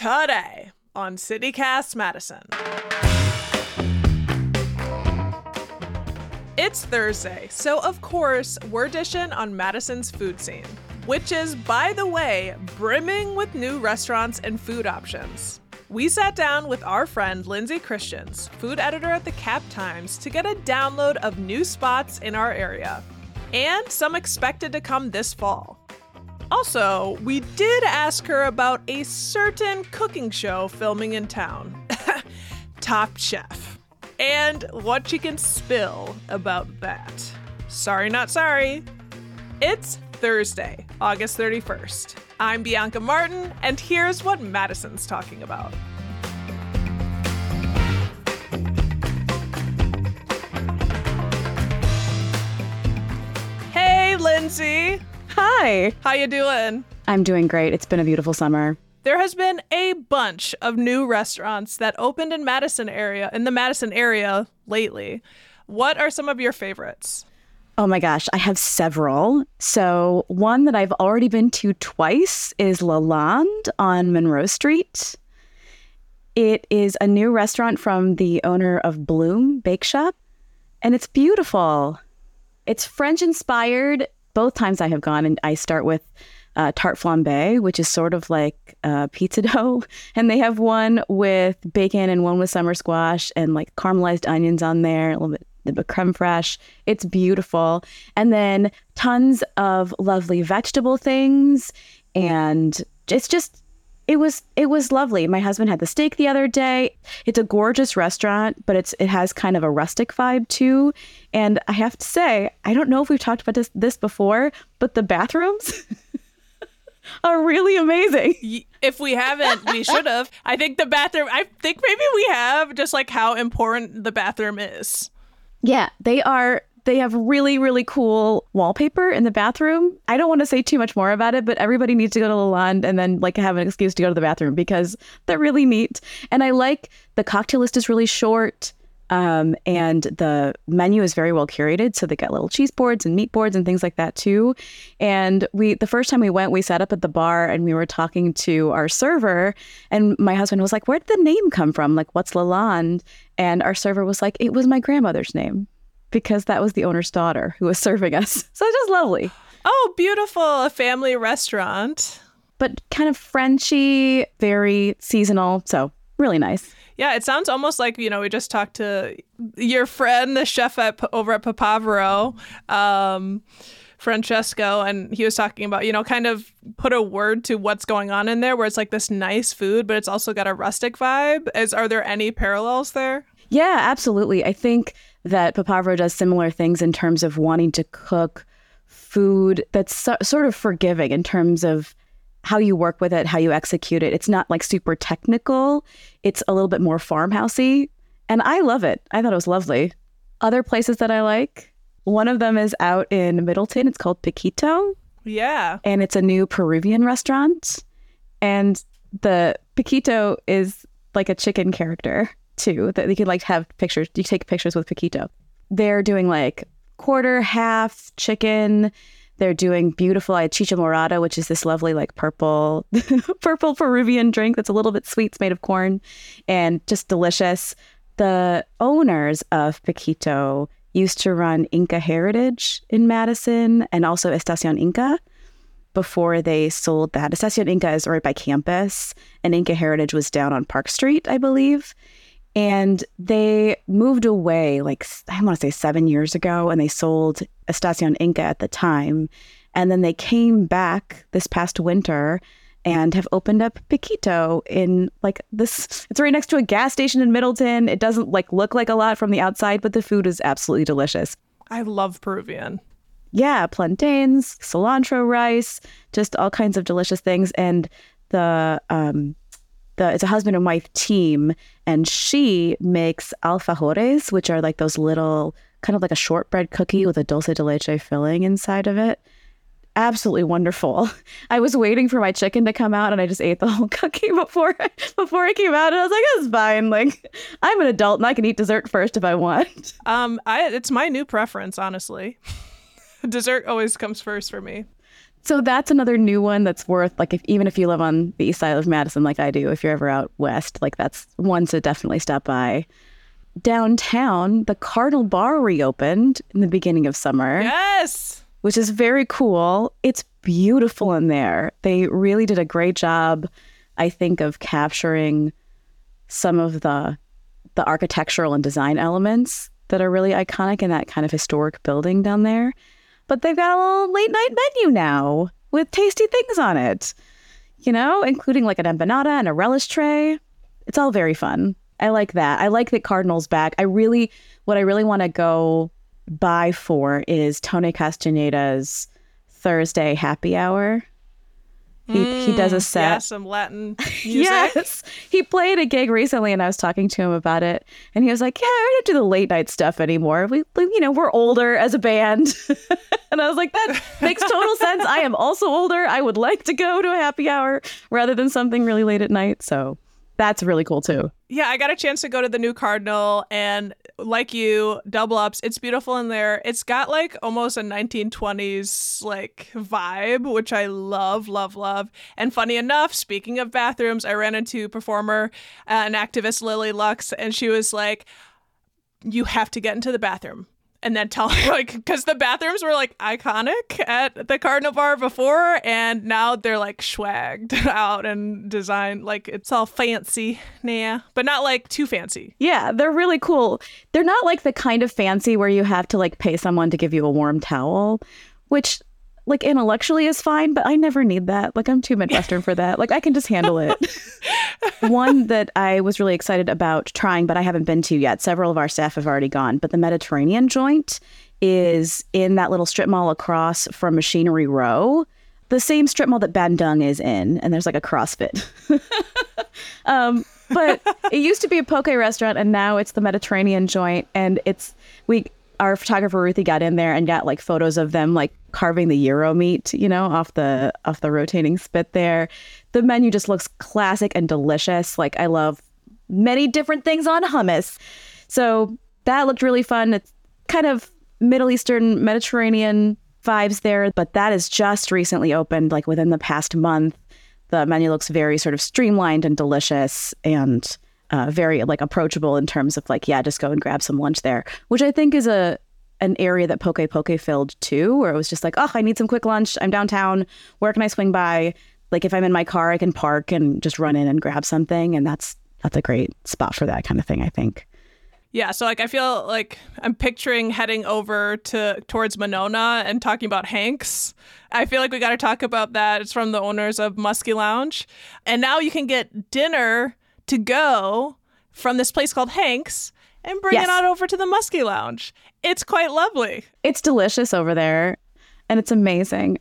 Today on CityCast Madison. It's Thursday, so of course, we're dishing on Madison's food scene, which is, by the way, brimming with new restaurants and food options. We sat down with our friend Lindsay Christians, food editor at the Cap Times, to get a download of new spots in our area, and some expected to come this fall. Also, we did ask her about a certain cooking show filming in town Top Chef and what she can spill about that. Sorry, not sorry. It's Thursday, August 31st. I'm Bianca Martin, and here's what Madison's talking about. Hey, Lindsay. Hi. How you doing? I'm doing great. It's been a beautiful summer. There has been a bunch of new restaurants that opened in Madison area in the Madison area lately. What are some of your favorites? Oh my gosh, I have several. So, one that I've already been to twice is Lalande on Monroe Street. It is a new restaurant from the owner of Bloom Bake Shop, and it's beautiful. It's French inspired. Both times I have gone, and I start with uh, tarte flambe, which is sort of like uh, pizza dough. And they have one with bacon and one with summer squash and like caramelized onions on there, a little bit the creme fraiche. It's beautiful. And then tons of lovely vegetable things. And it's just, it was it was lovely. My husband had the steak the other day. It's a gorgeous restaurant, but it's it has kind of a rustic vibe too. And I have to say, I don't know if we've talked about this this before, but the bathrooms are really amazing. If we haven't, we should have. I think the bathroom, I think maybe we have just like how important the bathroom is. Yeah, they are they have really really cool wallpaper in the bathroom. I don't want to say too much more about it, but everybody needs to go to Lalande and then like have an excuse to go to the bathroom because they're really neat. And I like the cocktail list is really short. Um, and the menu is very well curated, so they got little cheese boards and meat boards and things like that too. And we, the first time we went, we sat up at the bar and we were talking to our server, and my husband was like, "Where did the name come from? Like, what's Lalande?" And our server was like, "It was my grandmother's name." Because that was the owner's daughter who was serving us. So it's just lovely. Oh, beautiful. A family restaurant. But kind of Frenchy, very seasonal. So really nice. Yeah, it sounds almost like, you know, we just talked to your friend, the chef at, over at Papavero, um, Francesco, and he was talking about, you know, kind of put a word to what's going on in there where it's like this nice food, but it's also got a rustic vibe. Is Are there any parallels there? Yeah, absolutely. I think that Papavero does similar things in terms of wanting to cook food that's so, sort of forgiving in terms of how you work with it, how you execute it. It's not like super technical. It's a little bit more farmhousey, and I love it. I thought it was lovely. Other places that I like, one of them is out in Middleton. It's called Piquito. Yeah. And it's a new Peruvian restaurant. And the Piquito is like a chicken character too that you could like have pictures. You take pictures with Piquito. They're doing like quarter, half chicken. They're doing beautiful I chicha morada, which is this lovely like purple, purple Peruvian drink that's a little bit sweet. It's made of corn and just delicious. The owners of Piquito used to run Inca Heritage in Madison and also Estacion Inca before they sold that. Estacion Inca is right by campus, and Inca Heritage was down on Park Street, I believe. And they moved away like, I want to say seven years ago, and they sold Estacion Inca at the time. And then they came back this past winter and have opened up Piquito in like this. It's right next to a gas station in Middleton. It doesn't like look like a lot from the outside, but the food is absolutely delicious. I love Peruvian. yeah, plantains, cilantro rice, just all kinds of delicious things. And the um, the it's a husband and wife team, and she makes alfajores, which are like those little kind of like a shortbread cookie with a dulce de leche filling inside of it. Absolutely wonderful. I was waiting for my chicken to come out, and I just ate the whole cookie before before it came out. And I was like, "That's fine. Like, I'm an adult, and I can eat dessert first if I want." Um, I it's my new preference, honestly. Dessert always comes first for me. So that's another new one that's worth like if even if you live on the east side of Madison like I do, if you're ever out west, like that's one to definitely stop by. Downtown, the Cardinal Bar reopened in the beginning of summer. Yes. Which is very cool. It's beautiful in there. They really did a great job, I think, of capturing some of the the architectural and design elements that are really iconic in that kind of historic building down there but they've got a little late night menu now with tasty things on it, you know, including like an empanada and a relish tray. It's all very fun. I like that. I like that Cardinal's back. I really, what I really want to go buy for is Tony Castaneda's Thursday happy hour. He, mm, he does a mm, set. Yeah, some Latin music. yes. He played a gig recently and I was talking to him about it. And he was like, Yeah, I don't do the late night stuff anymore. We, you know, we're older as a band. and I was like, That makes total sense. I am also older. I would like to go to a happy hour rather than something really late at night. So that's really cool too. Yeah, I got a chance to go to the new Cardinal and like you, double ups. It's beautiful in there. It's got like almost a 1920s like vibe, which I love, love, love. And funny enough, speaking of bathrooms, I ran into performer uh, and activist Lily Lux, and she was like, "You have to get into the bathroom." And then tell like because the bathrooms were like iconic at the Cardinal Bar before, and now they're like swagged out and designed like it's all fancy, yeah, but not like too fancy. Yeah, they're really cool. They're not like the kind of fancy where you have to like pay someone to give you a warm towel, which like intellectually is fine, but I never need that. Like I'm too Midwestern for that. Like I can just handle it. One that I was really excited about trying, but I haven't been to yet. Several of our staff have already gone, but the Mediterranean joint is in that little strip mall across from Machinery Row. The same strip mall that Bandung is in, and there's like a CrossFit. um, but it used to be a poke restaurant, and now it's the Mediterranean joint, and it's we our photographer Ruthie got in there and got like photos of them like carving the gyro meat, you know, off the off the rotating spit there. The menu just looks classic and delicious. Like I love many different things on hummus. So that looked really fun. It's kind of Middle Eastern Mediterranean vibes there, but that is just recently opened like within the past month. The menu looks very sort of streamlined and delicious and uh, very like approachable in terms of like yeah just go and grab some lunch there which i think is a an area that poke poke filled too where it was just like oh i need some quick lunch i'm downtown where can i swing by like if i'm in my car i can park and just run in and grab something and that's that's a great spot for that kind of thing i think yeah, so like I feel like I'm picturing heading over to towards Monona and talking about Hanks. I feel like we got to talk about that. It's from the owners of Muskie Lounge. And now you can get dinner to go from this place called Hank's and bring yes. it on over to the Muskie Lounge. It's quite lovely. It's delicious over there and it's amazing.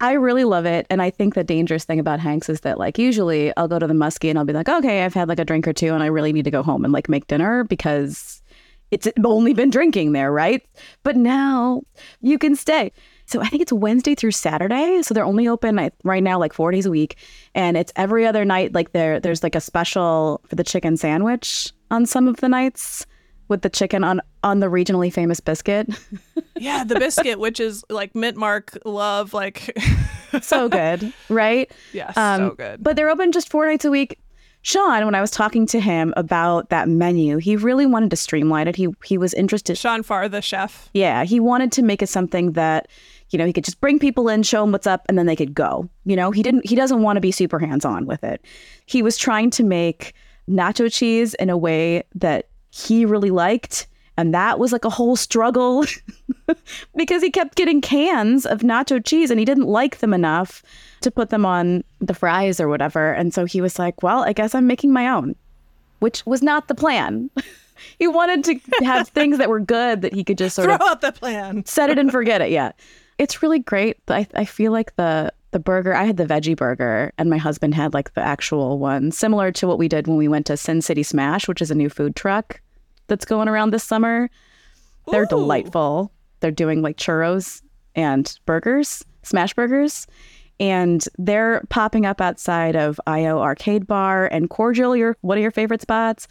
I really love it. And I think the dangerous thing about Hank's is that, like, usually I'll go to the Muskie and I'll be like, okay, I've had like a drink or two and I really need to go home and like make dinner because it's only been drinking there, right? But now you can stay. So I think it's Wednesday through Saturday. So they're only open right now like four days a week, and it's every other night. Like there, there's like a special for the chicken sandwich on some of the nights with the chicken on on the regionally famous biscuit. yeah, the biscuit, which is like mint mark love, like so good, right? Yes, um, so good. But they're open just four nights a week. Sean, when I was talking to him about that menu, he really wanted to streamline it. He he was interested. Sean Pharr, the chef. Yeah, he wanted to make it something that you know, he could just bring people in, show them what's up, and then they could go. You know, he didn't he doesn't want to be super hands-on with it. He was trying to make nacho cheese in a way that he really liked. And that was like a whole struggle because he kept getting cans of nacho cheese and he didn't like them enough to put them on the fries or whatever. And so he was like, well, I guess I'm making my own, which was not the plan. he wanted to have things that were good that he could just sort throw of out the plan, set it and forget it. Yeah. It's really great. I, I feel like the the burger, I had the veggie burger, and my husband had like the actual one, similar to what we did when we went to Sin City Smash, which is a new food truck that's going around this summer. They're Ooh. delightful. They're doing like churros and burgers, smash burgers. And they're popping up outside of IO Arcade Bar and Cordial, your one of your favorite spots.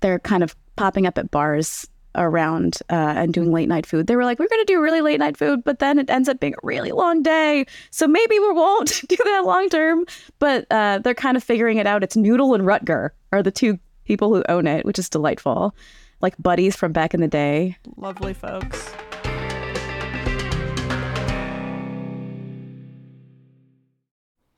They're kind of popping up at bars around uh, and doing late night food. They were like, we're going to do really late night food, but then it ends up being a really long day. So maybe we won't do that long term. But uh, they're kind of figuring it out. It's Noodle and Rutger are the two people who own it, which is delightful. Like buddies from back in the day. Lovely folks.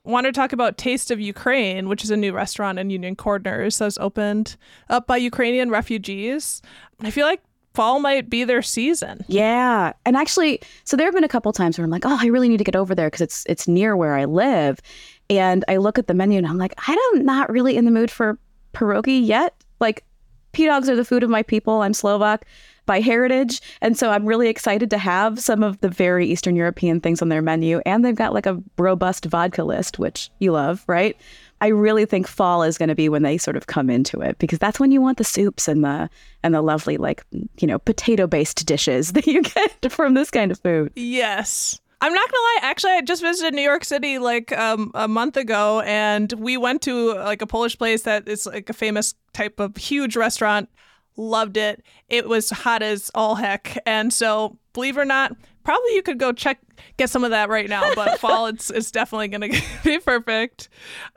Want to talk about Taste of Ukraine, which is a new restaurant in Union Corners that's opened up by Ukrainian refugees. I feel like fall might be their season. Yeah, and actually, so there have been a couple times where I'm like, oh, I really need to get over there because it's it's near where I live, and I look at the menu and I'm like, I'm not really in the mood for pierogi yet. Like, p dogs are the food of my people. I'm Slovak by heritage, and so I'm really excited to have some of the very Eastern European things on their menu, and they've got like a robust vodka list, which you love, right? I really think fall is going to be when they sort of come into it because that's when you want the soups and the and the lovely like you know potato based dishes that you get from this kind of food. Yes. I'm not gonna lie. Actually, I just visited New York City like um, a month ago, and we went to like a Polish place that is like a famous type of huge restaurant. Loved it. It was hot as all heck, and so believe it or not, probably you could go check get some of that right now. But fall, it's it's definitely gonna be perfect.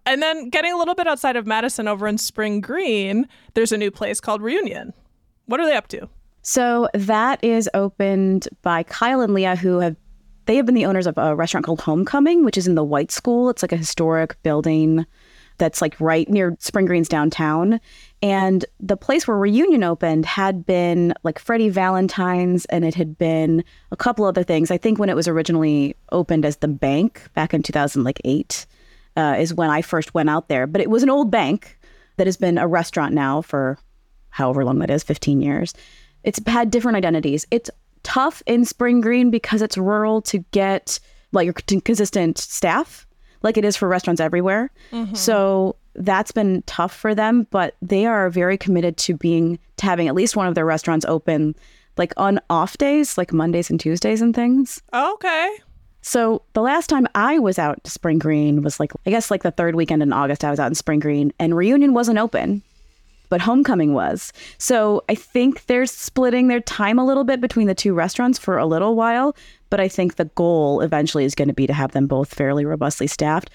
And then getting a little bit outside of Madison, over in Spring Green, there's a new place called Reunion. What are they up to? So that is opened by Kyle and Leah, who have they have been the owners of a restaurant called Homecoming, which is in the White School. It's like a historic building that's like right near Spring Green's downtown. And the place where Reunion opened had been like Freddie Valentine's and it had been a couple other things. I think when it was originally opened as the bank back in 2008 uh, is when I first went out there. But it was an old bank that has been a restaurant now for however long that is 15 years. It's had different identities. It's tough in Spring Green because it's rural to get like your consistent staff like it is for restaurants everywhere. Mm-hmm. So that's been tough for them, but they are very committed to being to having at least one of their restaurants open like on off days, like Mondays and Tuesdays and things. Okay. So the last time I was out to Spring Green was like I guess like the third weekend in August I was out in Spring Green and Reunion wasn't open, but Homecoming was. So I think they're splitting their time a little bit between the two restaurants for a little while, but I think the goal eventually is going to be to have them both fairly robustly staffed.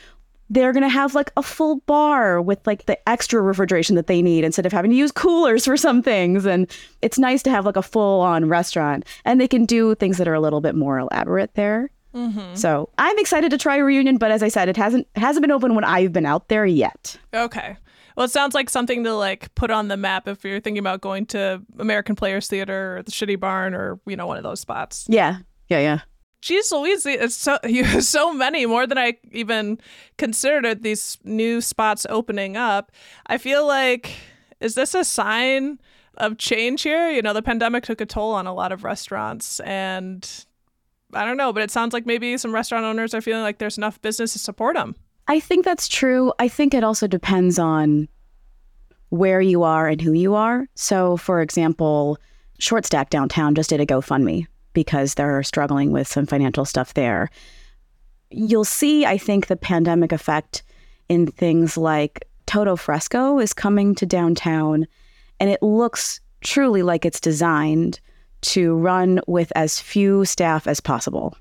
They're going to have like a full bar with like the extra refrigeration that they need instead of having to use coolers for some things. And it's nice to have like a full on restaurant and they can do things that are a little bit more elaborate there. Mm-hmm. So I'm excited to try a reunion, but as I said, it hasn't it hasn't been open when I've been out there yet. Okay. Well, it sounds like something to like put on the map if you're thinking about going to American Players Theater or the Shitty Barn or you know one of those spots. Yeah, yeah, yeah. Jeez Louise, it's so you have so many more than I even considered. These new spots opening up. I feel like is this a sign of change here? You know, the pandemic took a toll on a lot of restaurants, and I don't know, but it sounds like maybe some restaurant owners are feeling like there's enough business to support them. I think that's true. I think it also depends on where you are and who you are. So, for example, Short Stack downtown just did a GoFundMe because they're struggling with some financial stuff there. You'll see, I think, the pandemic effect in things like Toto Fresco is coming to downtown, and it looks truly like it's designed to run with as few staff as possible.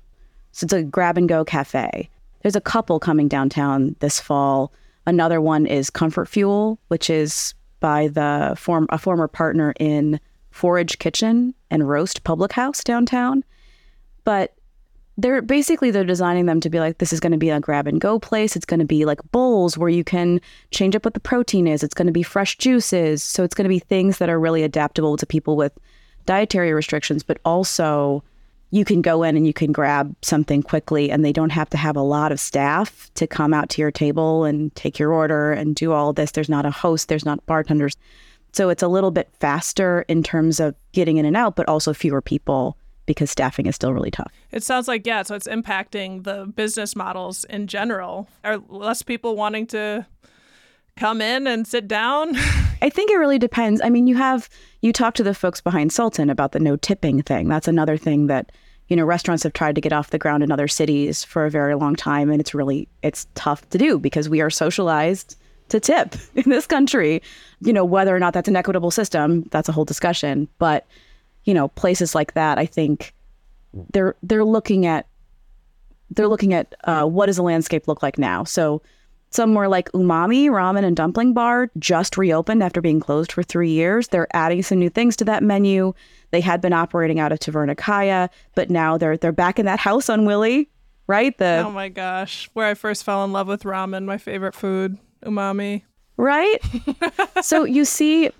So it's a grab and go cafe. There's a couple coming downtown this fall. Another one is Comfort Fuel, which is by the form a former partner in Forage Kitchen and Roast Public House downtown. But they're basically they're designing them to be like this is going to be a grab and go place. It's going to be like bowls where you can change up what the protein is. It's going to be fresh juices. So it's going to be things that are really adaptable to people with dietary restrictions, but also you can go in and you can grab something quickly and they don't have to have a lot of staff to come out to your table and take your order and do all this. There's not a host, there's not bartenders. So it's a little bit faster in terms of getting in and out, but also fewer people because staffing is still really tough. It sounds like, yeah, so it's impacting the business models in general. Are less people wanting to come in and sit down? I think it really depends. I mean, you have, you talk to the folks behind Sultan about the no tipping thing. That's another thing that, you know, restaurants have tried to get off the ground in other cities for a very long time. And it's really, it's tough to do because we are socialized to tip in this country. You know, whether or not that's an equitable system, that's a whole discussion. But, you know, places like that, I think they're they're looking at they're looking at uh, what does the landscape look like now. So somewhere like Umami Ramen and Dumpling Bar just reopened after being closed for three years. They're adding some new things to that menu. They had been operating out of Taverna Kaya, but now they're they're back in that house on Willy, right? The oh my gosh, where I first fell in love with ramen, my favorite food, umami. Right? so you see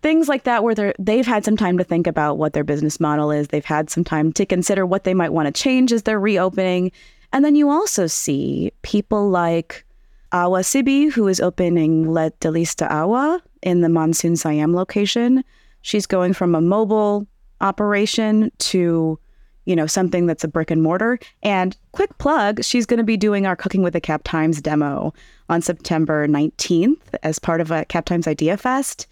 things like that where they're they've had some time to think about what their business model is. They've had some time to consider what they might want to change as they're reopening. And then you also see people like Awa Sibi, who is opening Let Delista Awa in the Monsoon Siam location. She's going from a mobile operation to, you know, something that's a brick and mortar. And quick plug, she's going to be doing our Cooking with the Cap Times demo on September 19th as part of a Cap Times Idea Fest.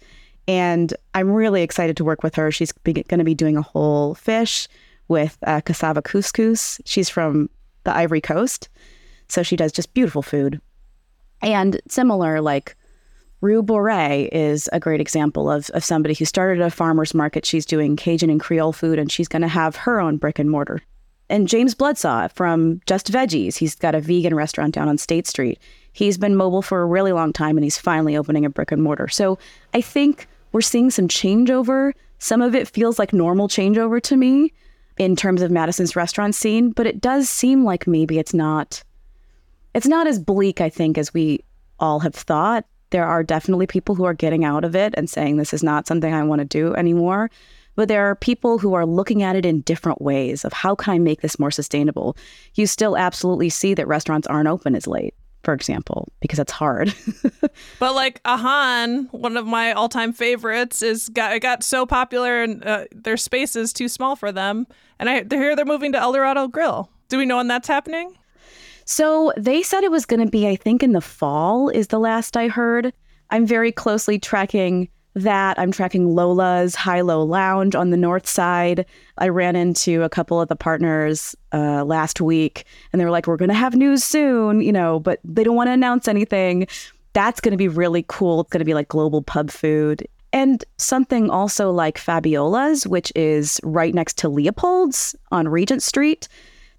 And I'm really excited to work with her. She's going to be doing a whole fish with uh, cassava couscous. She's from the Ivory Coast. So she does just beautiful food. And similar, like Rue Bourret is a great example of, of somebody who started a farmer's market. She's doing Cajun and Creole food, and she's going to have her own brick and mortar. And James Bloodsaw from Just Veggies, he's got a vegan restaurant down on State Street. He's been mobile for a really long time, and he's finally opening a brick and mortar. So I think we're seeing some changeover. Some of it feels like normal changeover to me in terms of Madison's restaurant scene, but it does seem like maybe it's not it's not as bleak, I think, as we all have thought. There are definitely people who are getting out of it and saying this is not something I want to do anymore. But there are people who are looking at it in different ways of how can I make this more sustainable? You still absolutely see that restaurants aren't open as late for example, because it's hard. but like Ahan, one of my all-time favorites, is got it got so popular and uh, their space is too small for them, and I hear they're moving to El Dorado Grill. Do we know when that's happening? So they said it was going to be, I think, in the fall. Is the last I heard. I'm very closely tracking that. I'm tracking Lola's High Low Lounge on the north side. I ran into a couple of the partners uh, last week and they were like, we're going to have news soon, you know, but they don't want to announce anything. That's going to be really cool. It's going to be like global pub food. And something also like Fabiola's, which is right next to Leopold's on Regent Street.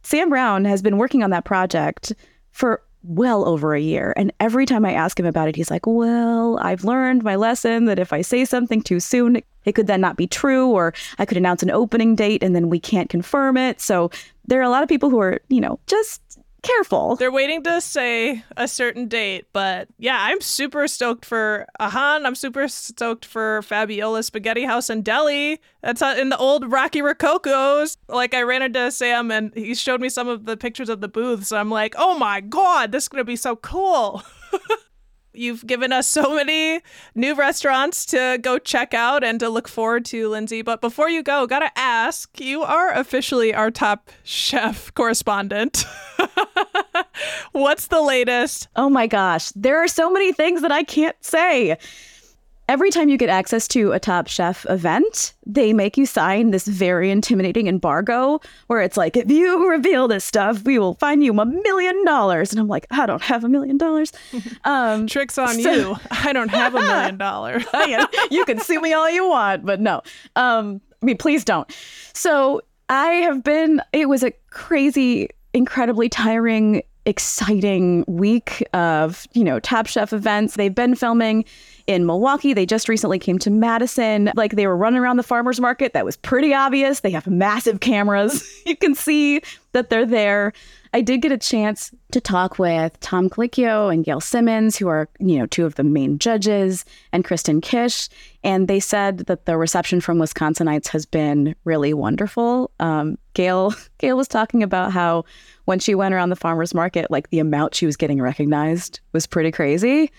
Sam Brown has been working on that project for well over a year. And every time I ask him about it, he's like, Well, I've learned my lesson that if I say something too soon, it could then not be true, or I could announce an opening date and then we can't confirm it. So there are a lot of people who are, you know, just careful. They're waiting to say a certain date, but yeah, I'm super stoked for Ahan. I'm super stoked for Fabiola Spaghetti House and Deli. That's in the old Rocky Rococos. Like I ran into Sam and he showed me some of the pictures of the booths. I'm like, oh my god, this is gonna be so cool. You've given us so many new restaurants to go check out and to look forward to, Lindsay. But before you go, gotta ask you are officially our top chef correspondent. What's the latest? Oh my gosh, there are so many things that I can't say every time you get access to a Top Chef event, they make you sign this very intimidating embargo where it's like, if you reveal this stuff, we will fine you a million dollars. And I'm like, I don't have a million dollars. Um, Tricks on so, you. I don't have a million dollars. you can sue me all you want, but no. Um, I mean, please don't. So I have been, it was a crazy, incredibly tiring exciting week of, you know, Top Chef events. They've been filming in Milwaukee. They just recently came to Madison. Like they were running around the farmers market. That was pretty obvious. They have massive cameras. you can see that they're there. I did get a chance to talk with Tom Colicchio and Gail Simmons, who are, you know, two of the main judges, and Kristen Kish. And they said that the reception from Wisconsinites has been really wonderful. Um, Gail Gail was talking about how when she went around the farmers market, like the amount she was getting recognized was pretty crazy.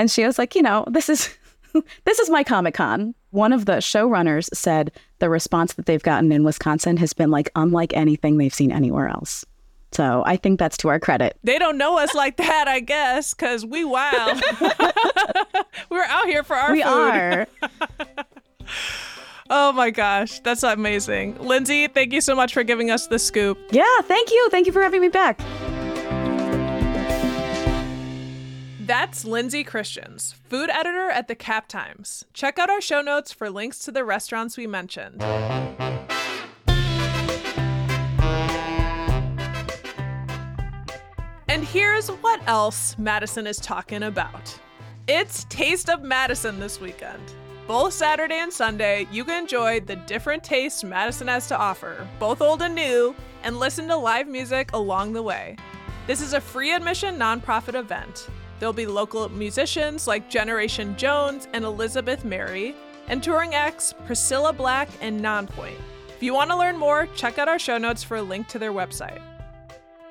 And she was like, you know, this is this is my Comic Con. One of the showrunners said the response that they've gotten in Wisconsin has been like unlike anything they've seen anywhere else. So I think that's to our credit. They don't know us like that, I guess, because we wild. We're out here for our we food. are. Oh my gosh, that's amazing. Lindsay, thank you so much for giving us the scoop. Yeah, thank you. Thank you for having me back. That's Lindsay Christians, food editor at the Cap Times. Check out our show notes for links to the restaurants we mentioned. And here's what else Madison is talking about. It's Taste of Madison this weekend. Both Saturday and Sunday, you can enjoy the different tastes Madison has to offer, both old and new, and listen to live music along the way. This is a free admission nonprofit event. There'll be local musicians like Generation Jones and Elizabeth Mary, and touring acts Priscilla Black and Nonpoint. If you want to learn more, check out our show notes for a link to their website.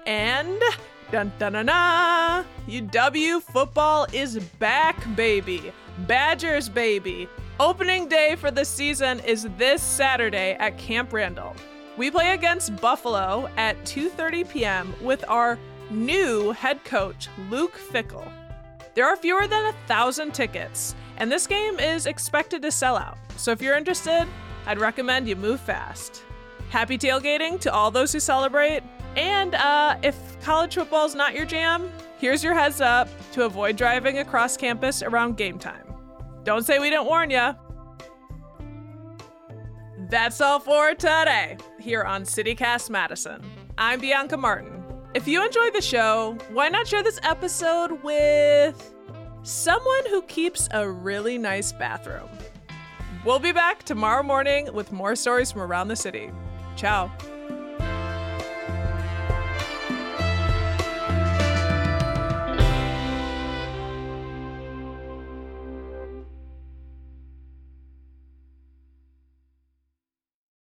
And dun dun dun UW football is back, baby. Badgers, baby. Opening day for the season is this Saturday at Camp Randall. We play against Buffalo at 2:30 p.m. with our new head coach, Luke Fickell. There are fewer than a thousand tickets, and this game is expected to sell out. So if you're interested, I'd recommend you move fast. Happy tailgating to all those who celebrate. And uh, if college football is not your jam, here's your heads up to avoid driving across campus around game time. Don't say we didn't warn ya. That's all for today here on CityCast Madison. I'm Bianca Martin. If you enjoy the show, why not share this episode with someone who keeps a really nice bathroom? We'll be back tomorrow morning with more stories from around the city. Ciao.